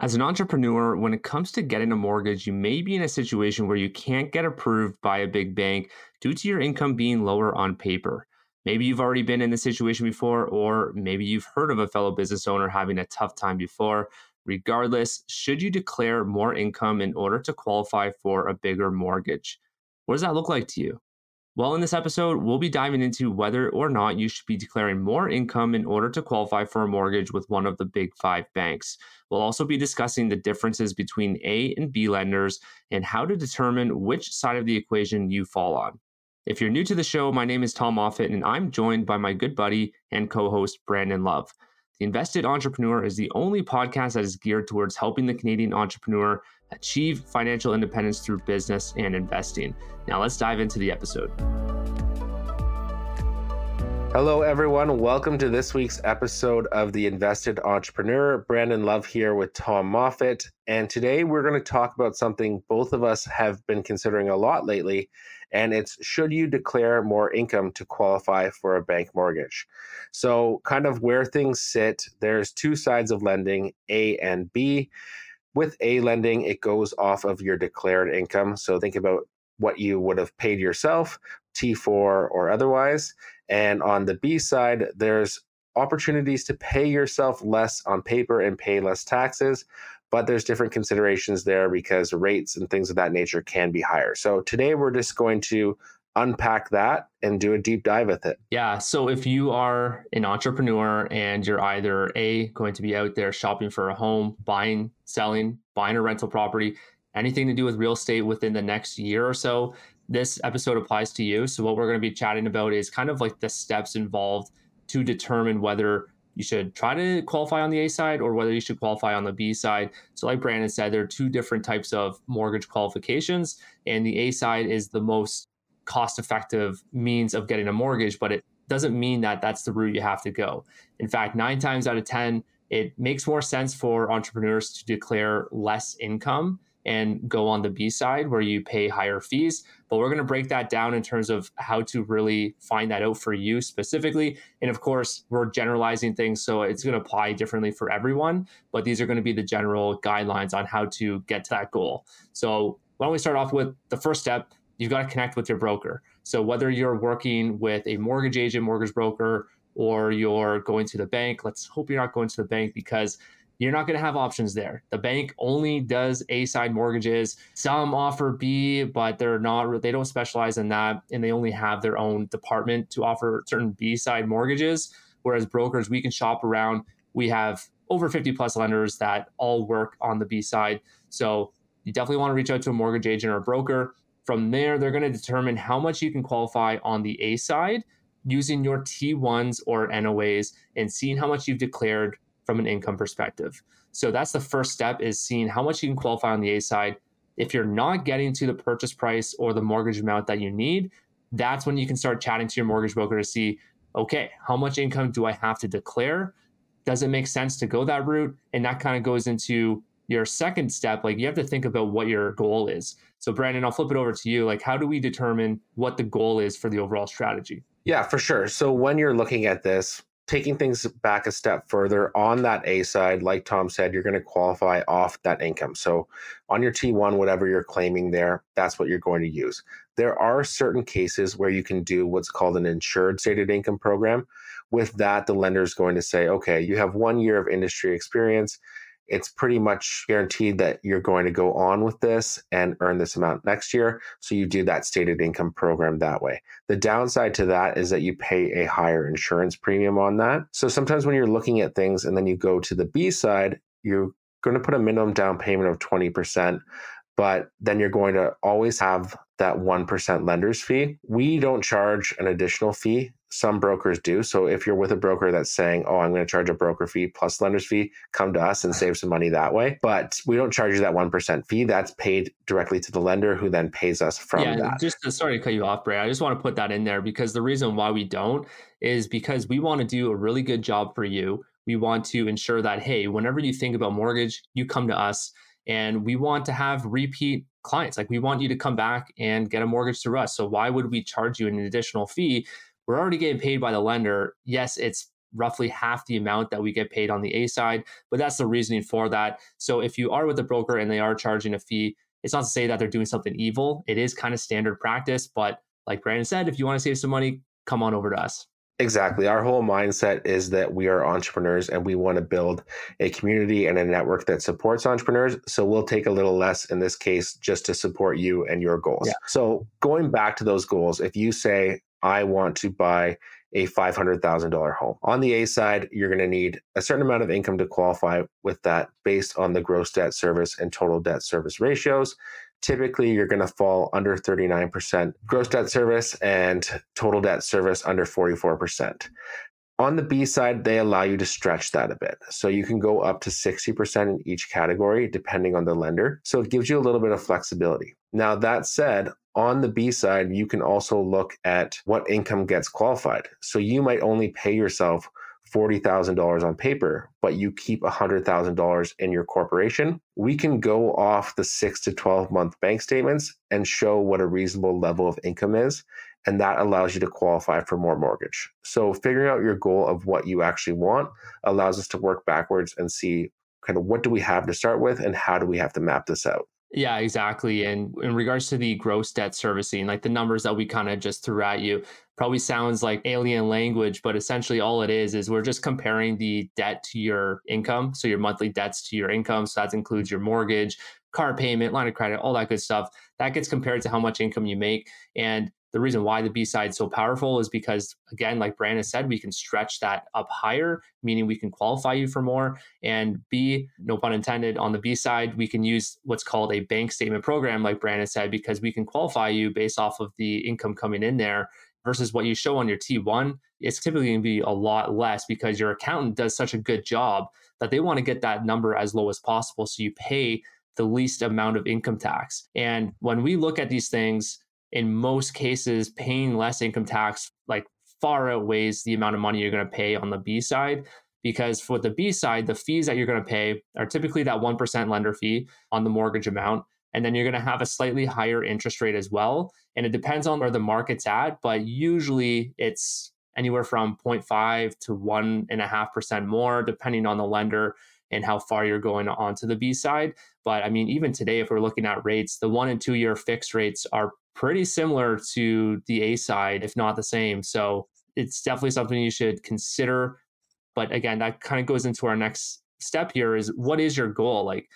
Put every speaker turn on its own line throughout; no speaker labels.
As an entrepreneur, when it comes to getting a mortgage, you may be in a situation where you can't get approved by a big bank due to your income being lower on paper. Maybe you've already been in this situation before, or maybe you've heard of a fellow business owner having a tough time before. Regardless, should you declare more income in order to qualify for a bigger mortgage? What does that look like to you? Well, in this episode, we'll be diving into whether or not you should be declaring more income in order to qualify for a mortgage with one of the big five banks. We'll also be discussing the differences between A and B lenders and how to determine which side of the equation you fall on. If you're new to the show, my name is Tom Moffat, and I'm joined by my good buddy and co host, Brandon Love. The Invested Entrepreneur is the only podcast that is geared towards helping the Canadian entrepreneur achieve financial independence through business and investing. Now, let's dive into the episode.
Hello, everyone. Welcome to this week's episode of The Invested Entrepreneur. Brandon Love here with Tom Moffat. And today we're going to talk about something both of us have been considering a lot lately, and it's should you declare more income to qualify for a bank mortgage? So, kind of where things sit, there's two sides of lending, A and B. With A lending, it goes off of your declared income. So, think about what you would have paid yourself, T4 or otherwise. And on the B side, there's opportunities to pay yourself less on paper and pay less taxes but there's different considerations there because rates and things of that nature can be higher. So today we're just going to unpack that and do a deep dive with it.
Yeah. So if you are an entrepreneur and you're either A, going to be out there shopping for a home, buying, selling, buying a rental property, anything to do with real estate within the next year or so, this episode applies to you. So what we're going to be chatting about is kind of like the steps involved to determine whether you should try to qualify on the A side or whether you should qualify on the B side. So, like Brandon said, there are two different types of mortgage qualifications, and the A side is the most cost effective means of getting a mortgage, but it doesn't mean that that's the route you have to go. In fact, nine times out of 10, it makes more sense for entrepreneurs to declare less income and go on the B side where you pay higher fees. But we're going to break that down in terms of how to really find that out for you specifically. And of course, we're generalizing things, so it's going to apply differently for everyone. But these are going to be the general guidelines on how to get to that goal. So why don't we start off with the first step? You've got to connect with your broker. So whether you're working with a mortgage agent, mortgage broker, or you're going to the bank, let's hope you're not going to the bank because you're not going to have options there. The bank only does A side mortgages. Some offer B, but they're not, they don't specialize in that. And they only have their own department to offer certain B side mortgages. Whereas brokers, we can shop around. We have over 50 plus lenders that all work on the B side. So you definitely want to reach out to a mortgage agent or a broker. From there, they're going to determine how much you can qualify on the A side using your T1s or NOAs and seeing how much you've declared from an income perspective. So that's the first step is seeing how much you can qualify on the A side. If you're not getting to the purchase price or the mortgage amount that you need, that's when you can start chatting to your mortgage broker to see, okay, how much income do I have to declare? Does it make sense to go that route? And that kind of goes into your second step. Like you have to think about what your goal is. So, Brandon, I'll flip it over to you. Like, how do we determine what the goal is for the overall strategy?
Yeah, for sure. So, when you're looking at this, taking things back a step further on that A side, like Tom said, you're going to qualify off that income. So on your T1, whatever you're claiming there, that's what you're going to use. There are certain cases where you can do what's called an insured stated income program. With that, the lender is going to say, okay, you have one year of industry experience it's pretty much guaranteed that you're going to go on with this and earn this amount next year. So you do that stated income program that way. The downside to that is that you pay a higher insurance premium on that. So sometimes when you're looking at things and then you go to the B side, you're going to put a minimum down payment of 20%, but then you're going to always have that 1% lender's fee. We don't charge an additional fee some brokers do. So if you're with a broker that's saying, "Oh, I'm going to charge a broker fee plus lender's fee," come to us and save some money that way. But we don't charge you that one percent fee. That's paid directly to the lender, who then pays us from yeah, that.
Just to, sorry to cut you off, Bray. I just want to put that in there because the reason why we don't is because we want to do a really good job for you. We want to ensure that hey, whenever you think about mortgage, you come to us, and we want to have repeat clients. Like we want you to come back and get a mortgage through us. So why would we charge you an additional fee? We're already getting paid by the lender. Yes, it's roughly half the amount that we get paid on the A side. But that's the reasoning for that. So if you are with a broker and they are charging a fee, it's not to say that they're doing something evil. It is kind of standard practice. But like Brandon said, if you want to save some money, come on over to us.
Exactly. Our whole mindset is that we are entrepreneurs and we want to build a community and a network that supports entrepreneurs. So we'll take a little less in this case just to support you and your goals. Yeah. So going back to those goals, if you say, I want to buy a $500,000 home. On the A side, you're going to need a certain amount of income to qualify with that based on the gross debt service and total debt service ratios. Typically, you're going to fall under 39% gross debt service and total debt service under 44%. On the B side, they allow you to stretch that a bit. So you can go up to 60% in each category, depending on the lender. So it gives you a little bit of flexibility. Now, that said, on the B side, you can also look at what income gets qualified. So you might only pay yourself $40,000 on paper, but you keep $100,000 in your corporation. We can go off the six to 12 month bank statements and show what a reasonable level of income is. And that allows you to qualify for more mortgage. So figuring out your goal of what you actually want allows us to work backwards and see kind of what do we have to start with and how do we have to map this out.
Yeah, exactly. And in regards to the gross debt servicing, like the numbers that we kind of just threw at you, probably sounds like alien language, but essentially all it is is we're just comparing the debt to your income. So your monthly debts to your income. So that mm. includes your mortgage, car payment, line of credit, all that good stuff. That gets compared to how much income you make. And the reason why the B side is so powerful is because, again, like Brandon said, we can stretch that up higher, meaning we can qualify you for more. And B, no pun intended, on the B side, we can use what's called a bank statement program, like Brandon said, because we can qualify you based off of the income coming in there versus what you show on your T1. It's typically going to be a lot less because your accountant does such a good job that they want to get that number as low as possible. So you pay the least amount of income tax. And when we look at these things, in most cases, paying less income tax like far outweighs the amount of money you're going to pay on the B side. Because for the B side, the fees that you're going to pay are typically that 1% lender fee on the mortgage amount. And then you're going to have a slightly higher interest rate as well. And it depends on where the market's at, but usually it's anywhere from 0.5 to 1.5% more, depending on the lender and how far you're going onto the B side. But I mean, even today, if we're looking at rates, the one and two year fixed rates are pretty similar to the A side, if not the same. So it's definitely something you should consider. But again, that kind of goes into our next step here is what is your goal? Like,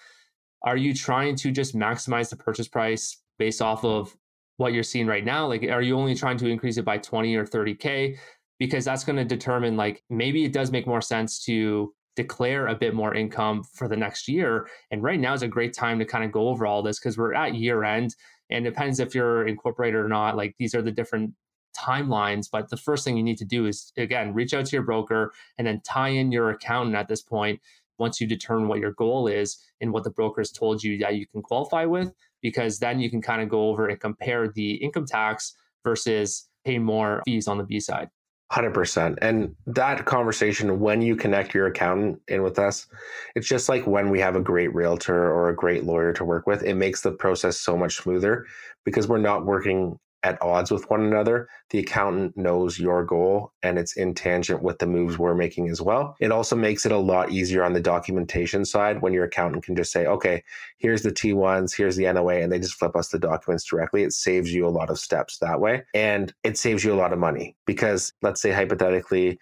are you trying to just maximize the purchase price based off of what you're seeing right now? Like, are you only trying to increase it by 20 or 30K? Because that's going to determine, like, maybe it does make more sense to declare a bit more income for the next year. And right now is a great time to kind of go over all this because we're at year end and depends if you're incorporated or not. Like these are the different timelines. But the first thing you need to do is, again, reach out to your broker and then tie in your accountant at this point once you determine what your goal is and what the broker has told you that you can qualify with, because then you can kind of go over and compare the income tax versus pay more fees on the B side.
100%. And that conversation, when you connect your accountant in with us, it's just like when we have a great realtor or a great lawyer to work with, it makes the process so much smoother because we're not working at odds with one another. The accountant knows your goal and it's in tangent with the moves we're making as well. It also makes it a lot easier on the documentation side when your accountant can just say, okay, here's the T1s, here's the NOA, and they just flip us the documents directly. It saves you a lot of steps that way. And it saves you a lot of money because let's say hypothetically,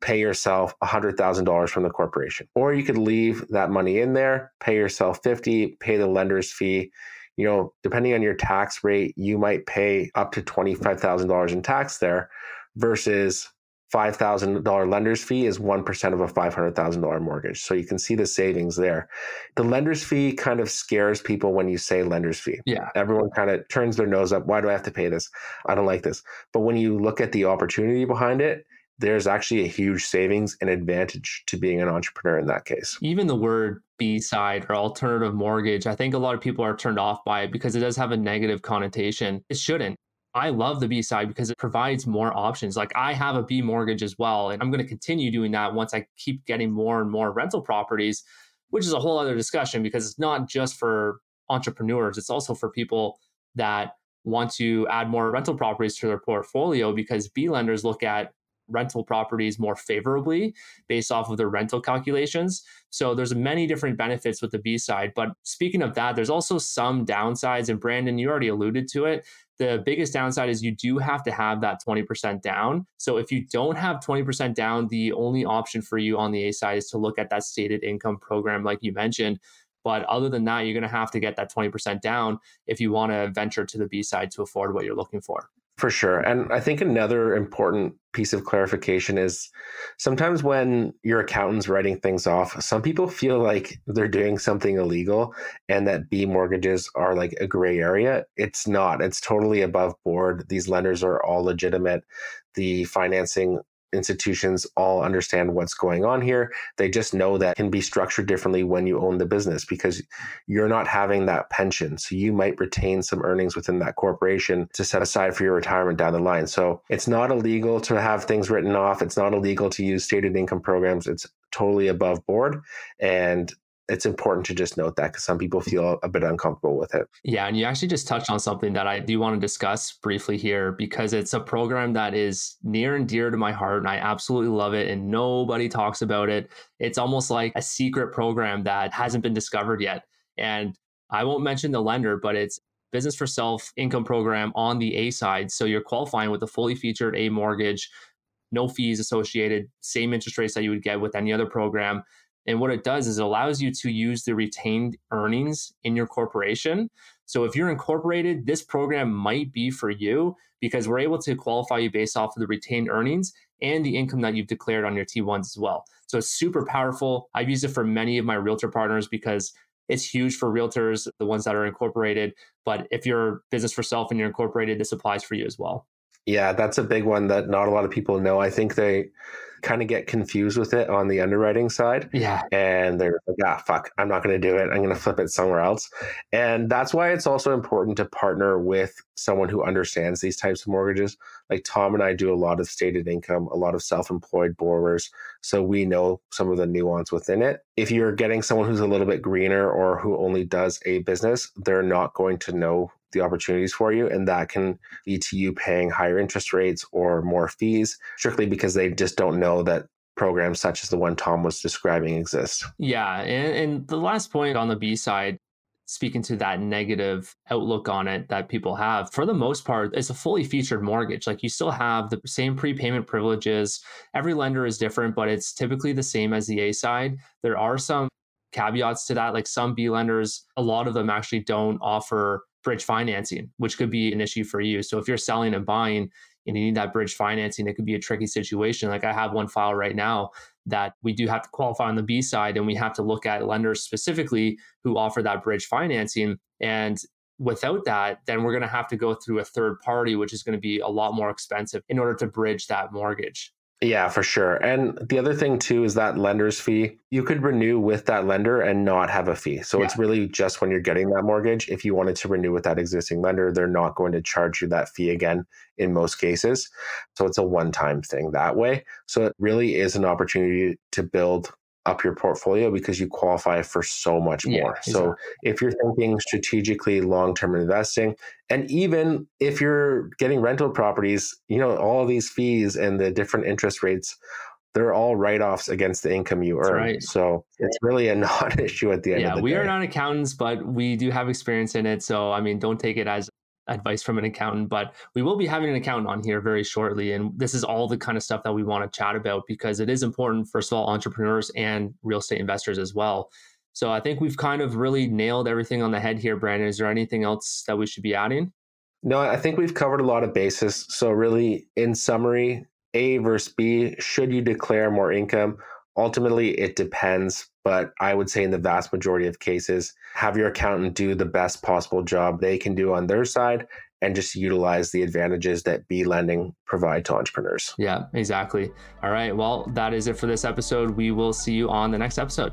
pay yourself $100,000 from the corporation. Or you could leave that money in there, pay yourself 50, pay the lender's fee, you know, depending on your tax rate, you might pay up to $25,000 in tax there versus $5,000 lender's fee is 1% of a $500,000 mortgage. So you can see the savings there. The lender's fee kind of scares people when you say lender's fee.
Yeah.
Everyone kind of turns their nose up. Why do I have to pay this? I don't like this. But when you look at the opportunity behind it, there's actually a huge savings and advantage to being an entrepreneur in that case.
Even the word B side or alternative mortgage, I think a lot of people are turned off by it because it does have a negative connotation. It shouldn't. I love the B side because it provides more options. Like I have a B mortgage as well, and I'm going to continue doing that once I keep getting more and more rental properties, which is a whole other discussion because it's not just for entrepreneurs, it's also for people that want to add more rental properties to their portfolio because B lenders look at rental properties more favorably based off of their rental calculations. So there's many different benefits with the B side. But speaking of that, there's also some downsides. And Brandon, you already alluded to it. The biggest downside is you do have to have that 20% down. So if you don't have 20% down, the only option for you on the A side is to look at that stated income program, like you mentioned. But other than that, you're going to have to get that 20% down if you want to venture to the B side to afford what you're looking for.
For sure. And I think another important piece of clarification is sometimes when your accountant's writing things off, some people feel like they're doing something illegal and that B mortgages are like a gray area. It's not, it's totally above board. These lenders are all legitimate. The financing institutions all understand what's going on here. They just know that can be structured differently when you own the business because you're not having that pension. So you might retain some earnings within that corporation to set aside for your retirement down the line. So it's not illegal to have things written off. It's not illegal to use stated income programs. It's totally above board. And it's important to just note that because some people mm-hmm. feel a bit uncomfortable with it.
Yeah, and you actually just touched on something that I do want to discuss briefly here because it's a program that is near and dear to my heart and I absolutely love it and nobody talks about it. It's almost like a secret program that hasn't been discovered yet. And I won't mention the lender, but it's business for self income program on the A side. So you're qualifying with a fully featured A mortgage, no fees associated, same interest rates that you would get with any other program and what it does is it allows you to use the retained earnings in your corporation. So if you're incorporated, this program might be for you because we're able to qualify you based off of the retained earnings and the income that you've declared on your T1s as well. So it's super powerful. I've used it for many of my realtor partners because it's huge for realtors, the ones that are incorporated. But if you're business for self and you're incorporated, this applies for you as well.
Yeah, that's a big one that not a lot of people know. I think they kind of get confused with it on the underwriting side.
Yeah.
And they're like, ah, fuck, I'm not going to do it. I'm going to flip it somewhere else. And that's why it's also important to partner with someone who understands these types of mortgages. Like Tom and I do a lot of stated income, a lot of self employed borrowers. So we know some of the nuance within it. If you're getting someone who's a little bit greener or who only does a business, they're not going to know the opportunities for you. And that can lead to you paying higher interest rates or more fees strictly because they just don't know that programs such as the one Tom was describing exist.
Yeah. And, and the last point on the B side, speaking to that negative outlook on it that people have, for the most part, it's a fully featured mortgage. Like you still have the same prepayment privileges. Every lender is different, but it's typically the same as the A side. There are some caveats to that. Like some B lenders, a lot of them actually don't offer bridge financing, which could be an issue for you. So if you're selling and buying and you need that bridge financing, it could be a tricky situation. Like I have one file right now that we do have to qualify on the B side and we have to look at lenders specifically who offer that bridge financing. And without that, then we're going to have to go through a third party, which is going to be a lot more expensive in order to bridge that mortgage.
Yeah, for sure. And the other thing too is that lender's fee. You could renew with that lender and not have a fee. So yeah. it's really just when you're getting that mortgage. If you wanted to renew with that existing lender, they're not going to charge you that fee again in most cases. So it's a one time thing that way. So it really is an opportunity to build up your portfolio because you qualify for so much more. Yeah, exactly. So if you're thinking strategically long-term investing and even if you're getting rental properties, you know, all these fees and the different interest rates they're all write-offs against the income you earn. Right. So it's really a non-issue at the end
yeah,
of the
we
day.
We are not accountants, but we do have experience in it. So I mean, don't take it as Uh-huh. advice from an accountant, but we will be having an accountant on here very shortly. And this is all the kind of stuff that we want to chat about because it is important for small entrepreneurs and real estate investors as well. So I think we've kind of really nailed everything on the head here, Brandon. Is there anything else that we should be adding?
No, I think we've covered a lot of bases. So, really, in summary, A versus B, should you declare more income? Ultimately, it depends, but I would say in the vast majority of cases, have your accountant do the best possible job they can do on their side and just utilize the advantages that B lending provide to entrepreneurs.
Yeah, exactly. All right. Well, that is it for this episode. We will see you on the next episode.